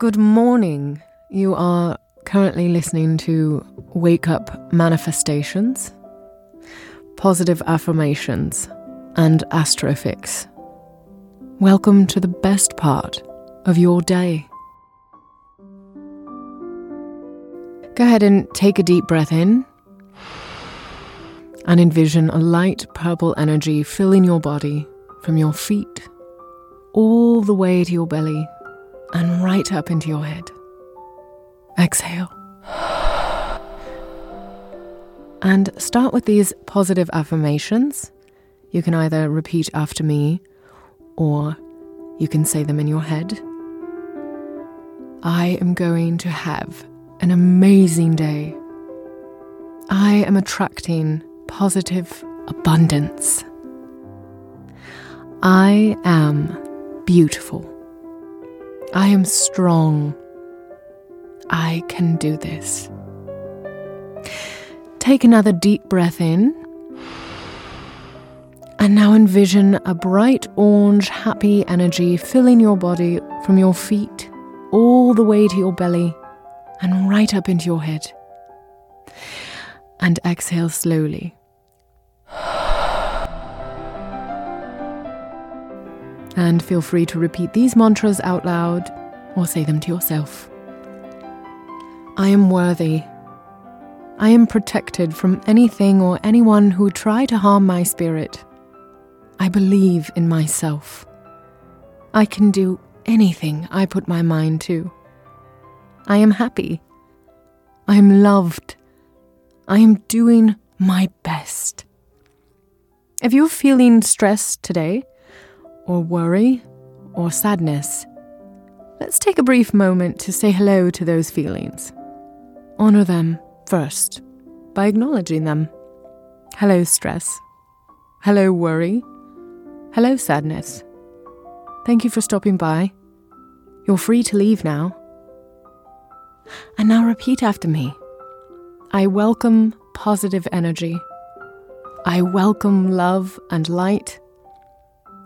Good morning. You are currently listening to Wake Up Manifestations, Positive Affirmations, and Astrofix. Welcome to the best part of your day. Go ahead and take a deep breath in and envision a light purple energy filling your body from your feet all the way to your belly and right up into your head. Exhale. And start with these positive affirmations. You can either repeat after me or you can say them in your head. I am going to have an amazing day. I am attracting positive abundance. I am beautiful. I am strong. I can do this. Take another deep breath in. And now envision a bright orange, happy energy filling your body from your feet all the way to your belly and right up into your head. And exhale slowly. And feel free to repeat these mantras out loud or say them to yourself. I am worthy. I am protected from anything or anyone who would try to harm my spirit. I believe in myself. I can do anything I put my mind to. I am happy. I am loved. I am doing my best. If you're feeling stressed today, or worry, or sadness, let's take a brief moment to say hello to those feelings. Honor them first by acknowledging them. Hello, stress. Hello, worry. Hello, sadness. Thank you for stopping by. You're free to leave now. And now repeat after me I welcome positive energy. I welcome love and light.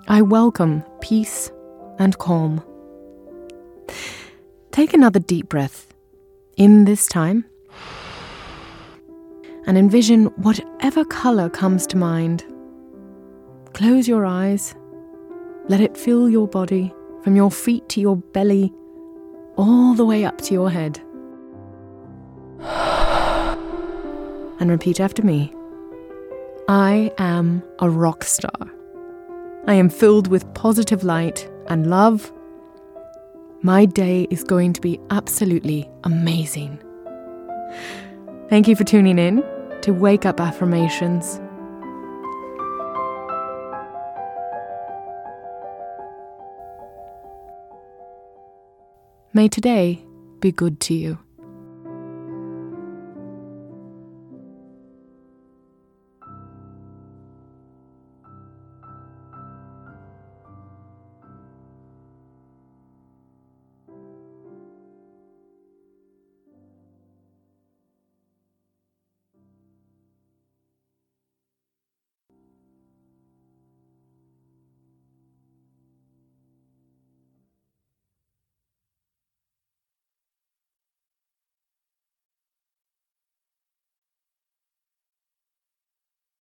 I welcome peace and calm. Take another deep breath in this time and envision whatever colour comes to mind. Close your eyes, let it fill your body from your feet to your belly, all the way up to your head. And repeat after me I am a rock star. I am filled with positive light and love. My day is going to be absolutely amazing. Thank you for tuning in to Wake Up Affirmations. May today be good to you.